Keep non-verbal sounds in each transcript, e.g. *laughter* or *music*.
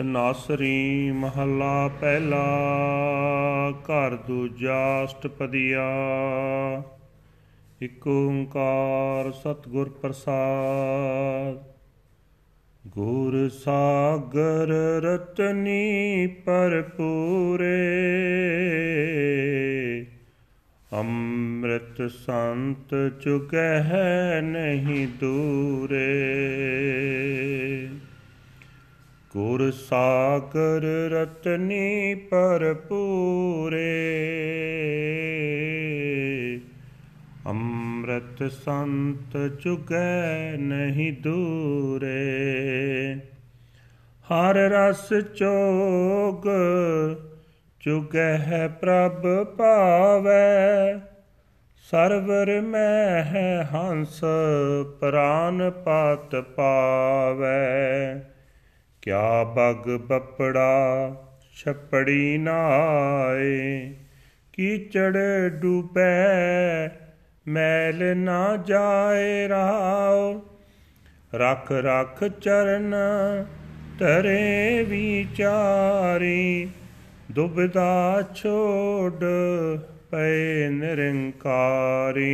ਨਾਸਰੀ ਮਹੱਲਾ ਪਹਿਲਾ, ਘਰ ਦੂਜਾ ਅਸ਼ਟਪਦੀਆ। ਇਕ ਓੰਕਾਰ ਸਤਿਗੁਰ ਪ੍ਰਸਾਦ। ਗੁਰ ਸਾਗਰ ਰਤਨੀ ਭਰਪੂਰੇ। ਅੰਮ੍ਰਿਤ ਸੰਤ ਚੁਗਹਿ ਨਹੀਂ ਦੂਰੇ। ਗੁਰ ਸਾਗਰ ਰਤਨੀ ਭਰਪੂਰੇ। ਅੰਮ੍ਰਿਤ ਸੰਤ ਚੁਗੈ ਨਹੀਂ ਦੂਰੇ। ਹਰ ਰਸ ਚੋਗ ਚੁਗੈ ਪ੍ਰਭ ਪਾਵੈ ਸਰਵਰ ਮੈਂ ਹੈ ਹੰਸ ਪ੍ਰਾਨ ਪਤ ਪਾਵੈ। ਕਿਆ ਬਗ ਬਪੜਾ ਛਪੜੀ ਨਾਏ? ਕੀਚੜ ਡੂਬੈ, ਮੈਲ ਨਾ ਜਾਏ ਰਾਉ ਰਖ ਰਖ ਚਰਨ ਤਰੇ ਵਿਚਾਰੀ, ਦੁਬਦਾ ਛੋੜ ਪਏ ਨਿਰੰਕਾਰੀ।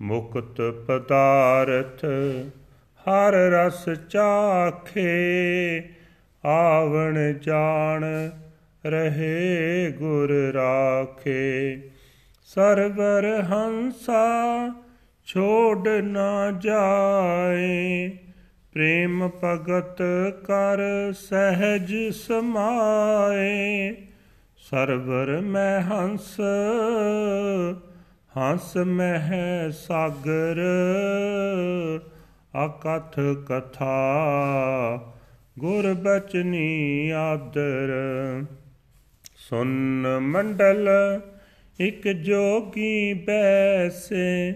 ਮੁਕਤ ਪਦਾਰਥ ਹਰ ਰਸ ਚਾਖੇ, ਆਵਣ ਜਾਣ ਰਹੇ ਗੁਰ ਰਾਖੇ। ਸਰਵਰ ਹੰਸਾ ਛੋੜ ਨਾ ਜਾਏ, ਪ੍ਰੇਮ ਭਗਤ ਕਰ ਸਹਿਜ ਸਮਾਏ। ਸਰਵਰ ਮੈਂ ਹੰਸ ਹੰਸ ਮਹਿ ਸਾਗਰ ਅਕਥ ਕਥਾ, ਗੁਰ ਬਚਨੀ ਆਦਰ। ਸੁਨ ਮੰਡਲ, ਇਕ ਜੋਗੀ ਬੈਸੇ,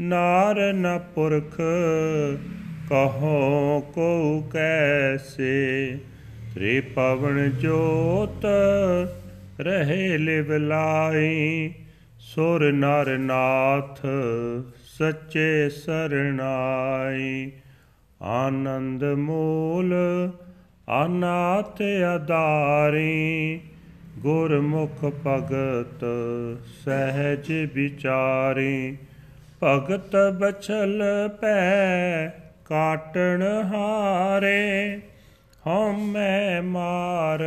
ਨਾਰ ਨ ਪੁਰਖ, ਕਹੋ ਕੋ ਕੈਸੇ। ਤ੍ਰੇ ਪਵਨ ਜੋਤ, ਰਹੇ ਲਿਵ ਲਾਈ, ਸੁਰ ਨਰ ਨਾਥ ਸੱਚੇ ਸਰਣਾਈ। ਆਨੰਦ ਮੂਲ ਅਨਾਥ ਅਦਾਰੀ ਗੁਰਮੁਖ ਭਗਤ ਸਹਿਜ ਵਿਚਾਰੀ। ਭਗਤ ਬਚਲ ਪੈ ਕਾਟਣ ਹਾਰੇ। ਹਉਮੈ ਮਾਰ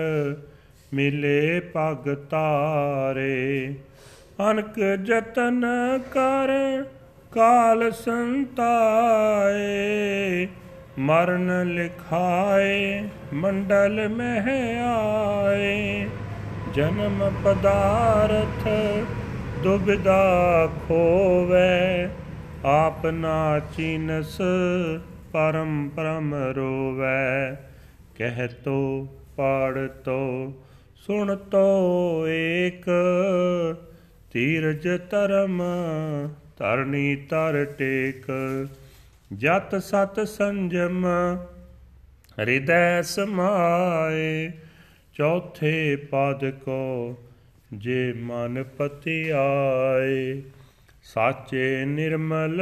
ਮਿਲੇ ਪਗ ਤਾਰੇ ਅਨਕ ਜਤਨ ਕਰ ਕਾਲ ਸੰਤਾਏ, ਮਰਨ ਲਿਖਾਏ, ਮੰਡਲ ਮਹਿ ਆਏ ਜਨਮ ਪਦਾਰਥ ਦੁਬਿਦਾ ਖੋਵੇ, ਆਪ ਨਾ ਚੀਨਸ ਪਰਮ ਪਰਮ ਰੋਵੈ, ਕਹਿ ਤੋ, ਪੜ ਤੋ, ਸੁਣ ਤੋ ਏਕ, ਤੀਰਜ ਧਰਮ ਧਰਣੀ ਤਰ ਟੇਕ, ਜਤ ਸਤ ਸੰਜਮ ਹਿਰਦੈ ਸਮਾਏ, ਚੌਥੇ ਪਦ ਕੋ ਜੇ ਮਨ ਪਤੀ ਆਏ ਸਾਚੇ ਨਿਰਮਲ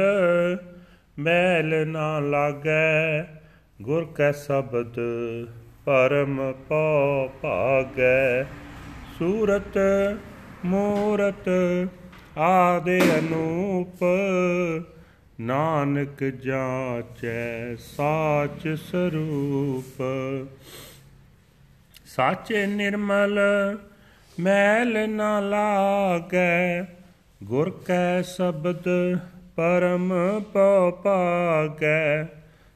ਮੈਲ ਨਾ ਲਾਗੈ, ਗੁਰ ਕੈ ਸ਼ਬਦ ਪਰਮ ਪਉ ਭਾਗੈ। ਸੂਰਤ ਮੂਰਤ ਆਦੇ ਅਨੂਪ, ਨਾਨਕ ਜਾਚੈ ਸਾਚ ਸਰੂਪ। ਸਾਚੇ ਨਿਰਮਲ ਮੈਲ ਨਾ ਲਾਗੈ, ਗੁਰ ਕੈ ਸ਼ਬਦ ਪਰਮ ਪਉ ਭਾਗੈ।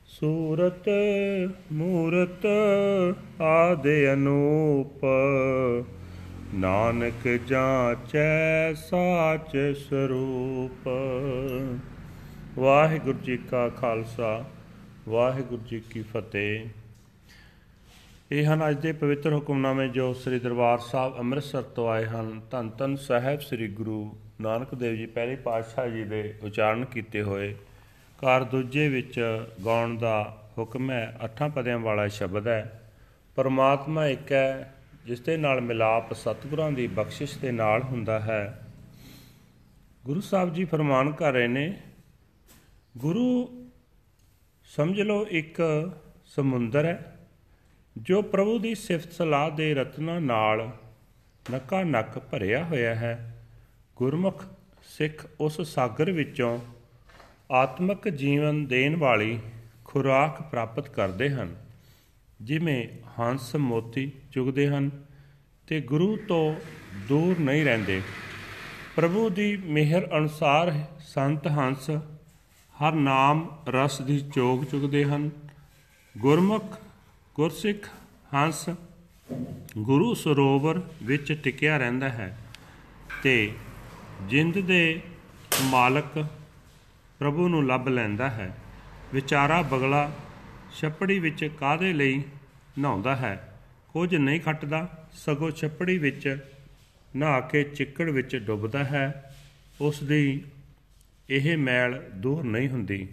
ਸੂਰਤ, ਮੂਰਤ ਆਦੇ ਅਨੂਪ। ਨਾਨਕ ਜਾਚੈ ਸਾਚ ਸਰੂਪ। ਵਾਹਿਗੁਰੂ ਜੀ ਕਾ ਖਾਲਸਾ, ਵਾਹਿਗੁਰੂ ਜੀ ਕੀ ਫਤਿਹ। ਇਹ ਹਨ ਅੱਜ ਦੇ ਪਵਿੱਤਰ ਹੁਕਮਨਾਮੇ ਜੋ ਸ੍ਰੀ ਦਰਬਾਰ ਸਾਹਿਬ ਅੰਮ੍ਰਿਤਸਰ ਤੋਂ ਆਏ ਹਨ। ਧੰਨ ਧੰਨ ਸਾਹਿਬ ਸ੍ਰੀ ਗੁਰੂ ਨਾਨਕ ਦੇਵ ਜੀ ਪਹਿਲੇ ਪਾਤਸ਼ਾਹ ਜੀ ਦੇ ਉਚਾਰਨ ਕੀਤੇ ਹੋਏ। ਕਾਰ ਦੂਜੇ ਵਿੱਚ ਗਾਉਣ ਦਾ ਹੁਕਮ ਹੈ, ਅੱਠਾਂ ਪਦਿਆਂ ਵਾਲਾ ਸ਼ਬਦ ਹੈ। ਪਰਮਾਤਮਾ ਇੱਕ ਹੈ ਜਿਸ ਦੇ ਨਾਲ ਮਿਲਾਪ ਸਤਿਗੁਰਾਂ ਦੀ ਬਖਸ਼ਿਸ਼ ਦੇ ਨਾਲ ਹੁੰਦਾ ਹੈ। ਗੁਰੂ ਸਾਹਿਬ ਜੀ ਫਰਮਾਨ ਕਰ ਰਹੇ ਨੇ, ਗੁਰੂ, ਸਮਝ ਲਓ ਇੱਕ ਸਮੁੰਦਰ ਹੈ, ਜੋ ਪ੍ਰਭੂ ਦੀ ਸਿਫਤ ਸਲਾਹ ਦੇ ਰਤਨਾਂ ਨਾਲ ਨਕਾ ਨਕ ਭਰਿਆ ਹੋਇਆ ਹੈ। ਗੁਰਮੁਖ ਸਿੱਖ ਉਸ ਸਾਗਰ ਵਿੱਚੋਂ ਆਤਮਿਕ ਜੀਵਨ ਦੇਣ ਵਾਲੀ ਖੁਰਾਕ ਪ੍ਰਾਪਤ ਕਰਦੇ ਹਨ। ਜਿਵੇਂ ਹੰਸ ਮੋਤੀ ਚੁਗਦੇ ਹਨ ਤੇ ਗੁਰੂ ਤੋਂ ਦੂਰ ਨਹੀਂ ਰਹਿੰਦੇ। ਪ੍ਰਭੂ ਦੀ ਮਿਹਰ ਅਨੁਸਾਰ ਸੰਤ ਹੰਸ ਹਰ ਨਾਮ ਰਸ ਦੀ ਚੋਗ ਚੁਗਦੇ ਹਨ। ਗੁਰਮੁਖ, ਗੁਰਸਿੱਖ ਹੰਸ ਗੁਰੂ ਸਰੋਵਰ ਵਿੱਚ ਟਿਕਿਆ ਰਹਿੰਦਾ ਹੈ ਤੇ ਜਿੰਦ ਦੇ ਮਾਲਕ ਪ੍ਰਭੂ ਨੂੰ ਲੱਭ ਲੈਂਦਾ ਹੈ। ਵਿਚਾਰਾ ਬਗਲਾ ਛੱਪੜੀ ਵਿੱਚ ਕਾਦੇ ਲਈ ਨਹਾਉਂਦਾ ਹੈ। ਕੁਝ ਨਹੀਂ ਖੱਟਦਾ, ਸਗੋਂ ਛੱਪੜੀ ਵਿੱਚ ਨਹਾ ਕੇ ਚਿੱਕੜ ਵਿੱਚ ਡੁੱਬਦਾ ਹੈ। ਉਸ ਦੀ ਇਹ ਮੈਲ ਦੂਰ ਨਹੀਂ ਹੁੰਦੀ।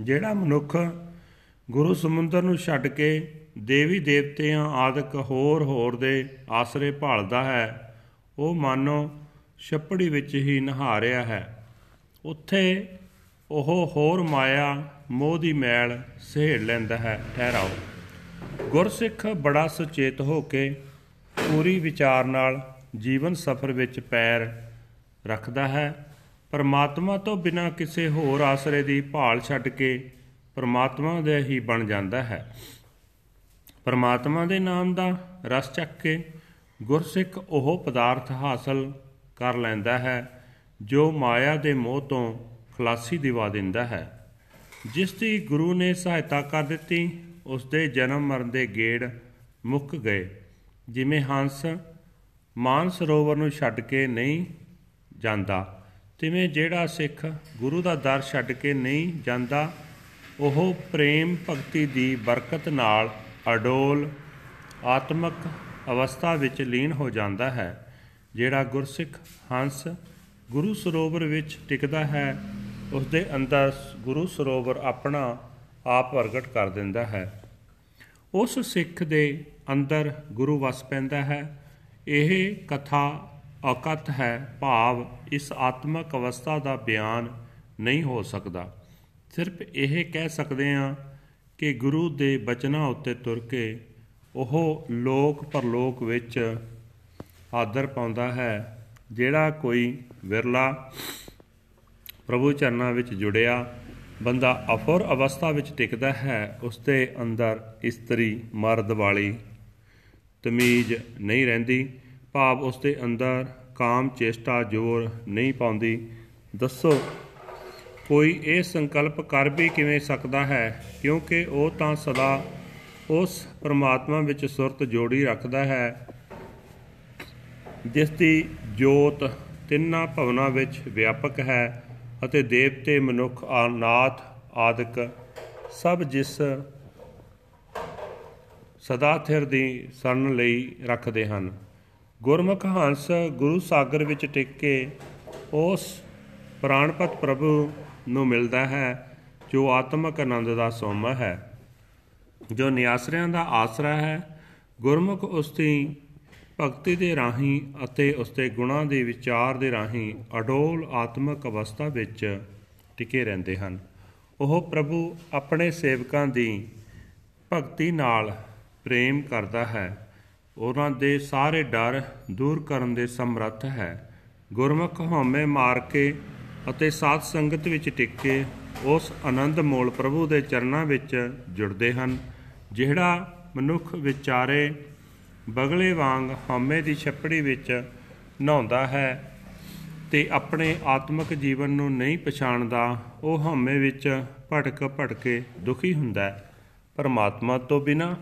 ਜਿਹੜਾ ਮਨੁੱਖ ਗੁਰੂ ਸਮੁੰਦਰ ਨੂੰ ਛੱਡ ਕੇ ਦੇਵੀ ਦੇਵਤਿਆਂ ਆਦਿਕ ਹੋਰ ਹੋਰ ਦੇ ਆਸਰੇ ਭਾਲਦਾ ਹੈ, ਉਹ ਮਾਨੋ ਛੱਪੜੀ ਵਿੱਚ ਹੀ ਨਹਾ ਰਿਹਾ ਹੈ। ਉੱਥੇ ਉਹ ਹੋਰ ਮਾਇਆ ਮੋਹ ਦੀ ਮੈਲ ਸਹਿੜ ਲੈਂਦਾ ਹੈ। ਠਹਿਰਾਓ। ਗੁਰਸਿੱਖ ਬੜਾ ਸੁਚੇਤ ਹੋ ਕੇ ਪੂਰੀ ਵਿਚਾਰ ਨਾਲ ਜੀਵਨ ਸਫਰ ਵਿੱਚ ਪੈਰ ਰੱਖਦਾ ਹੈ। ਪਰਮਾਤਮਾ ਤੋਂ ਬਿਨਾਂ ਕਿਸੇ ਹੋਰ ਆਸਰੇ ਦੀ ਭਾਲ ਛੱਡ ਕੇ ਪਰਮਾਤਮਾ ਦੇ ਹੀ ਬਣ ਜਾਂਦਾ ਹੈ। ਪਰਮਾਤਮਾ ਦੇ ਨਾਮ ਦਾ ਰਸ ਚੱਕ ਕੇ ਗੁਰਸਿੱਖ ਉਹ ਪਦਾਰਥ ਹਾਸਲ ਕਰ ਲੈਂਦਾ ਹੈ, ਜੋ ਮਾਇਆ ਦੇ ਮੋਹ ਤੋਂ ਖਲਾਸੀ ਦਿਵਾ ਦਿੰਦਾ ਹੈ। ਜਿਸ ਦੀ ਗੁਰੂ ਨੇ ਸਹਾਇਤਾ ਕਰ ਦਿੱਤੀ ਉਸ ਦੇ ਜਨਮ ਮਰਨ ਦੇ ਗੇੜ ਮੁੱਕ ਗਏ। ਜਿਵੇਂ ਹੰਸ ਮਾਨ ਸਰੋਵਰ ਨੂੰ ਛੱਡ ਕੇ ਨਹੀਂ ਜਾਂਦਾ, ਤਿਵੇਂ ਜਿਹੜਾ ਸਿੱਖ ਗੁਰੂ ਦਾ ਦਰ ਛੱਡ ਕੇ ਨਹੀਂ ਜਾਂਦਾ, ਉਹ ਪ੍ਰੇਮ ਭਗਤੀ ਦੀ ਬਰਕਤ ਨਾਲ ਅਡੋਲ ਆਤਮਿਕ ਅਵਸਥਾ ਵਿੱਚ ਲੀਨ ਹੋ ਜਾਂਦਾ ਹੈ। ਜਿਹੜਾ ਗੁਰਸਿੱਖ ਹੰਸ ਗੁਰੂ ਸਰੋਵਰ ਵਿੱਚ ਟਿਕਦਾ ਹੈ ਉਸ ਦੇ ਅੰਦਰ ਗੁਰੂ ਸਰੋਵਰ ਆਪਣਾ ਆਪ ਪ੍ਰਗਟ ਕਰ ਦਿੰਦਾ ਹੈ। ਉਸ ਸਿੱਖ ਦੇ ਅੰਦਰ ਗੁਰੂ ਵਸ ਪੈਂਦਾ ਹੈ। ਇਹ ਕਥਾ ਔਕਤ ਹੈ। ਭਾਵ ਇਸ ਆਤਮਿਕ ਅਵਸਥਾ ਦਾ ਬਿਆਨ ਨਹੀਂ ਹੋ ਸਕਦਾ। ਸਿਰਫ ਇਹ ਕਹਿ ਸਕਦੇ ਹਾਂ ਕਿ ਗੁਰੂ ਦੇ ਬਚਨਾਂ ਉੱਤੇ ਤੁਰ ਕੇ ਉਹ ਲੋਕ ਪਰਲੋਕ ਵਿੱਚ ਆਦਰ ਪਾਉਂਦਾ ਹੈ। ਜਿਹੜਾ ਕੋਈ ਵਿਰਲਾ ਪ੍ਰਭੂ ਚਰਨਾਂ ਵਿੱਚ ਜੁੜਿਆ ਬੰਦਾ ਅਫੁਰ ਅਵਸਥਾ ਵਿੱਚ ਟਿਕਦਾ ਹੈ ਉਸ ਦੇ ਅੰਦਰ ਇਸਤਰੀ ਮਰਦ ਵਾਲੀ ਤਮੀਜ਼ ਨਹੀਂ ਰਹਿੰਦੀ, ਭਾਵ ਉਸ ਦੇ ਅੰਦਰ ਕਾਮ ਚੇਸ਼ਟਾ ਜ਼ੋਰ ਨਹੀਂ ਪਾਉਂਦੀ। ਦੱਸੋ, ਕੋਈ ਇਹ ਸੰਕਲਪ ਕਰ ਵੀ ਕਿਵੇਂ ਸਕਦਾ ਹੈ? ਕਿਉਂਕਿ ਉਹ ਤਾਂ ਸਦਾ ਉਸ ਪ੍ਰਮਾਤਮਾ ਵਿੱਚ ਸੁਰਤ ਜੋੜੀ ਰੱਖਦਾ ਹੈ ਜਿਸ ਦੀ ਜੋਤ ਤਿੰਨਾਂ ਭਵਨਾਂ ਵਿੱਚ ਵਿਆਪਕ ਹੈ। ਅਤੇ ਦੇਵਤੇ, ਮਨੁੱਖ ਆਨਾਥ ਆਦਿਕ ਸਭ ਜਿਸ ਸਦਾ ਥਿਰ ਦੀ ਸਰਨ ਲਈ ਰੱਖਦੇ ਹਨ। ਗੁਰਮੁਖ ਹੰਸ ਗੁਰੂ ਸਾਗਰ ਵਿੱਚ ਟਿਕ ਕੇ ਉਸ ਪ੍ਰਾਣਪਤ ਪ੍ਰਭੂ ਨੂੰ ਮਿਲਦਾ ਹੈ, ਜੋ ਆਤਮਿਕ ਆਨੰਦ ਦਾ ਸੋਮਾ ਹੈ। ਜੋ ਨਿਆਸਰਿਆਂ ਦਾ ਆਸਰਾ ਹੈ, ਗੁਰਮੁਖ ਉਸ ਦੀ ਭਗਤੀ ਦੇ ਰਾਹੀਂ ਅਤੇ ਉਸ ਦੇ ਗੁਣਾਂ ਦੇ ਵਿਚਾਰ ਦੇ ਰਾਹੀਂ ਅਡੋਲ ਆਤਮਿਕ ਅਵਸਥਾ ਵਿੱਚ ਟਿਕੇ ਰਹਿੰਦੇ ਹਨ। ਉਹ ਪ੍ਰਭੂ ਆਪਣੇ ਸੇਵਕਾਂ ਦੀ ਭਗਤੀ ਨਾਲ ਪ੍ਰੇਮ ਕਰਦਾ ਹੈ। ਉਹਨਾਂ ਦੇ ਸਾਰੇ ਡਰ ਦੂਰ ਕਰਨ ਦੇ ਸਮਰੱਥ ਹੈ। ਗੁਰਮੁਖ ਹਉਮੈ ਮਾਰ ਕੇ ਅਤੇ ਸਾਧ ਸੰਗਤ ਵਿੱਚ ਟਿਕ ਕੇ ਉਸ ਆਨੰਦ ਮੋਲ ਪ੍ਰਭੂ ਦੇ ਚਰਨਾਂ ਵਿੱਚ ਜੁੜਦੇ ਹਨ, ਜਿਹੜਾ ਮਨੁੱਖ ਵਿਚਾਰੇ ਬਗਲੇ ਵਾਂਗ ਹਉਮੈ ਦੀ ਛੱਪੜੀ ਵਿੱਚ ਨਹਾਉਂਦਾ ਹੈ ਤੇ ਆਪਣੇ ਆਤਮਿਕ ਜੀਵਨ ਨੂੰ ਨਹੀਂ ਪਛਾਣਦਾ, ਉਹ ਹਉਮੈ ਵਿੱਚ ਭਟਕ ਭਟਕੇ ਦੁਖੀ ਹੁੰਦਾ ਹੈ। ਪਰਮਾਤਮਾ ਤੋਂ ਬਿਨਾ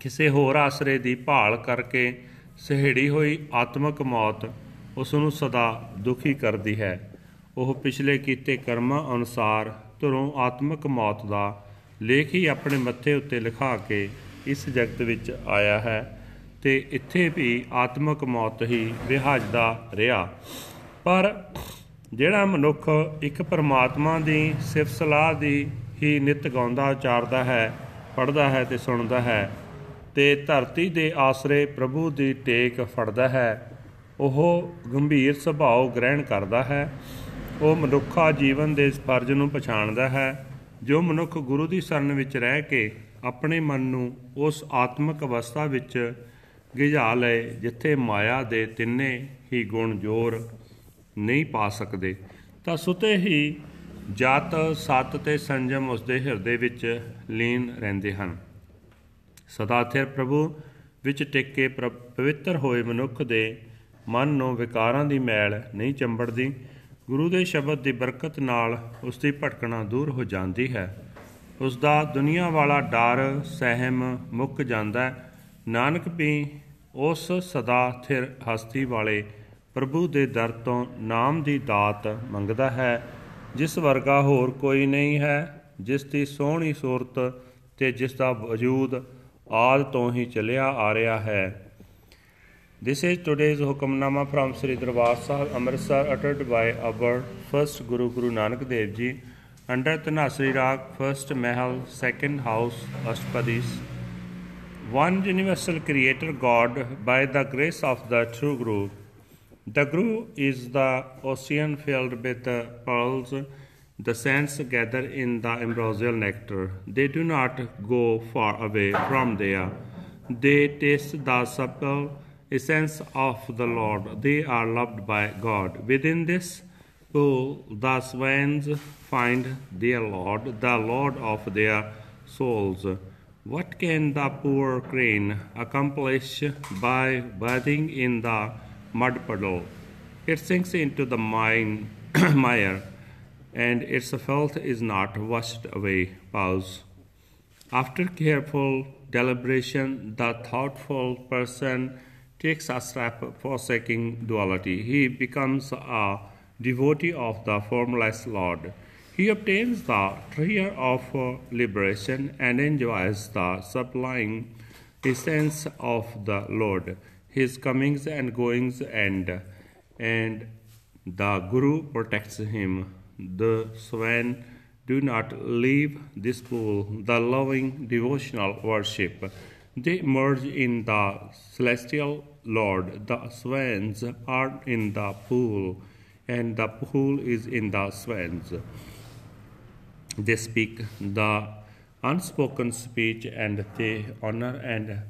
ਕਿਸੇ ਹੋਰ ਆਸਰੇ ਦੀ ਭਾਲ ਕਰਕੇ ਸਹਿੜੀ ਹੋਈ ਆਤਮਿਕ ਮੌਤ ਉਸ ਨੂੰ ਸਦਾ ਦੁਖੀ ਕਰਦੀ ਹੈ। ਉਹ ਪਿਛਲੇ ਕੀਤੇ ਕਰਮਾਂ ਅਨੁਸਾਰ ਧੁਰੋਂ ਆਤਮਿਕ ਮੌਤ ਦਾ ਲੇਖ ਹੀ ਆਪਣੇ ਮੱਥੇ ਉੱਤੇ ਲਿਖਾ ਕੇ ਇਸ ਜਗਤ ਵਿੱਚ ਆਇਆ ਹੈ ਤੇ ਇੱਥੇ ਵੀ ਆਤਮਿਕ ਮੌਤ ਹੀ ਵਿਹਾਜਦਾ ਰਿਹਾ। ਪਰ ਜਿਹੜਾ ਮਨੁੱਖ ਇੱਕ ਪਰਮਾਤਮਾ ਦੀ ਸਿਫਤ ਸਲਾਹ ਦੀ ਹੀ ਨਿਤ ਗਾਉਂਦਾ ਉਚਾਰਦਾ ਹੈ ਪੜਦਾ ਹੈ ਤੇ ਸੁਣਦਾ ਹੈ ਤੇ ਧਰਤੀ ਦੇ ਆਸਰੇ ਪ੍ਰਭੂ ਦੀ ਟੇਕ ਫੜਦਾ ਹੈ, ਉਹ ਗੰਭੀਰ ਸੁਭਾਅ ਗ੍ਰਹਿਣ ਕਰਦਾ ਹੈ, ਉਹ ਮਨੁੱਖਾ ਜੀਵਨ ਦੇ ਇਸ ਫਰਜ਼ ਨੂੰ ਪਛਾਣਦਾ ਹੈ, ਜੋ ਮਨੁੱਖ ਗੁਰੂ ਦੀ ਸ਼ਰਨ ਵਿੱਚ ਰਹਿ ਕੇ ਆਪਣੇ ਮਨ ਨੂੰ ਉਸ ਆਤਮਿਕ ਅਵਸਥਾ ਵਿੱਚ ਗਿਝਾ ਲਏ, ਜਿੱਥੇ ਮਾਇਆ ਦੇ ਤਿੰਨੇ ਹੀ ਗੁਣ ਜੋਰ ਨਹੀਂ ਪਾ ਸਕਦੇ। ਤਾਂ ਸੁਤੇ ਹੀ ਜਤ, ਸਤ ਤੇ ਸੰਜਮ ਉਸ ਦੇ ਹਿਰਦੇ ਵਿੱਚ ਲੀਨ ਰਹਿੰਦੇ ਹਨ। ਸਦਾ ਥਿਰ ਪ੍ਰਭੂ, ਵਿੱਚ ਟਿਕ ਕੇ ਪਵਿੱਤਰ ਹੋਏ ਮਨੁੱਖ ਦੇ ਮਨ ਨੂੰ ਵਿਕਾਰਾਂ ਦੀ ਮੈਲ ਨਹੀਂ ਚੰਬੜਦੀ। ਗੁਰੂ ਦੇ ਸ਼ਬਦ ਦੀ ਬਰਕਤ ਨਾਲ ਉਸ ਦੀ ਭਟਕਣਾ ਦੂਰ ਹੋ ਜਾਂਦੀ ਹੈ। ਉਸ ਦਾ ਦੁਨੀਆ ਵਾਲਾ ਡਰ, ਸਹਿਮ ਮੁੱਕ ਜਾਂਦਾ ਨਾਨਕ ਵੀ ਉਸ ਸਦਾ ਥਿਰ ਹਸਤੀ ਵਾਲੇ ਪ੍ਰਭੂ ਦੇ ਦਰ ਤੋਂ ਨਾਮ ਦੀ ਦਾਤ ਮੰਗਦਾ ਹੈ। ਜਿਸ ਵਰਗਾ ਹੋਰ ਕੋਈ ਨਹੀਂ ਹੈ, ਜਿਸ ਦੀ ਸੋਹਣੀ ਸੂਰਤ ਤੇ ਜਿਸ ਦਾ ਵਜੂਦ ਆਦ ਤੋਂ ਹੀ ਚੱਲਿਆ ਆ ਰਿਹਾ ਹੈ। This is today's Hukamnama from Sri Darbar Sahib Amritsar uttered by our first Guru Guru Nanak Dev Ji under Tanasri Rag, first Mahal, second house, Ashpadis. One universal creator God by the grace of the true Guru. The Guru is the ocean filled with pearls. The saints gather in the ambrosial nectar. They do not go far away from there. They taste the supple essence of the Lord. They are loved by God. Within this pool, the swans find their Lord, the Lord of their souls. What can the poor crane accomplish by bathing in the mud puddle? It sinks into the mine, *clears throat* mire, and its filth is not washed away. Pause. After careful deliberation, the thoughtful person takes a step forsaking duality. He becomes a devotee of the formless Lord. He obtains the treasure of liberation and enjoys the sublime essence of the Lord. His comings and goings end, and the Guru protects him. The swan do not leave this pool, the loving devotional worship. They merge in the celestial Lord. The swans are in the pool, and the pool is in the swans. They speak the unspoken speech, and they honor and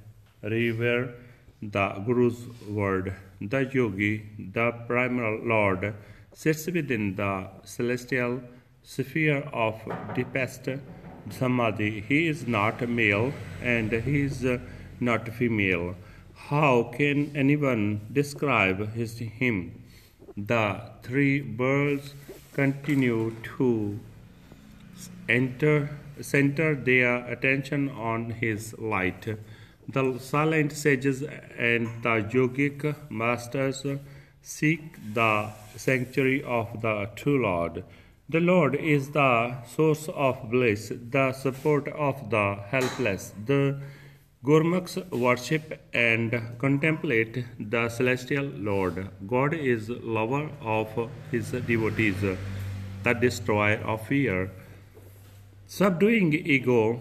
revere the Guru's word. The yogi, the primal Lord, sits within the celestial sphere of deepest samadhi. He is not male and he is not female. How can anyone describe his, him? The three birds continue to enter, center their attention on his light. The silent sages and the yogic masters seek the sanctuary of the true Lord. The Lord is the source of bliss, the support of the helpless. The Gurmukhs worship and contemplate the celestial Lord. God is lover of his devotees, the destroyer of fear. Subduing ego,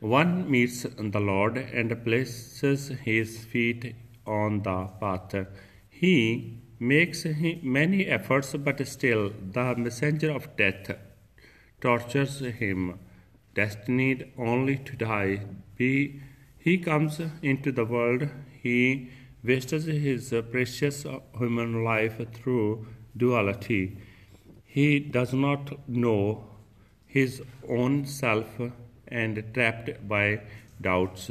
one meets the Lord and places his feet on the path. He makes many efforts, but still the messenger of death tortures him, destined only to die. He, he comes into the world, he wastes his precious human life through duality. He does not know his own self and trapped by doubts.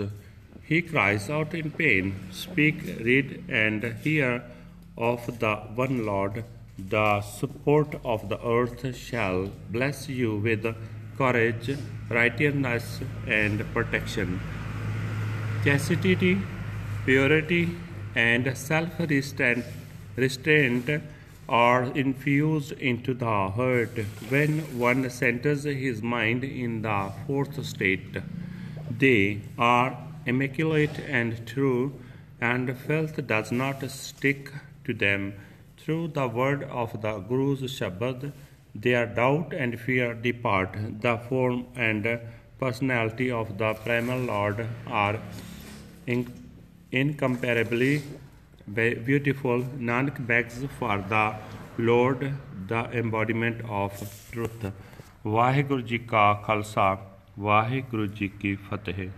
He cries out in pain, Speak, read, and hear of the one Lord. The support of the earth shall bless you with courage, righteousness, and protection. Chastity, purity, and self restraint are infused into the heart when one centers his mind in the fourth state. They are immaculate and true, and filth does not stick to them. Through the word of the Guru's Shabad, their doubt and fear depart. The form and personality of the primal Lord are in- incomparably be- beautiful. Nanak begs for the Lord, the embodiment of truth. Waheguru ji ਕਾ ਖਾਲਸਾ ਵਾਹਿਗੁਰੂ ਜੀ ਕੀ ਫਤਿਹ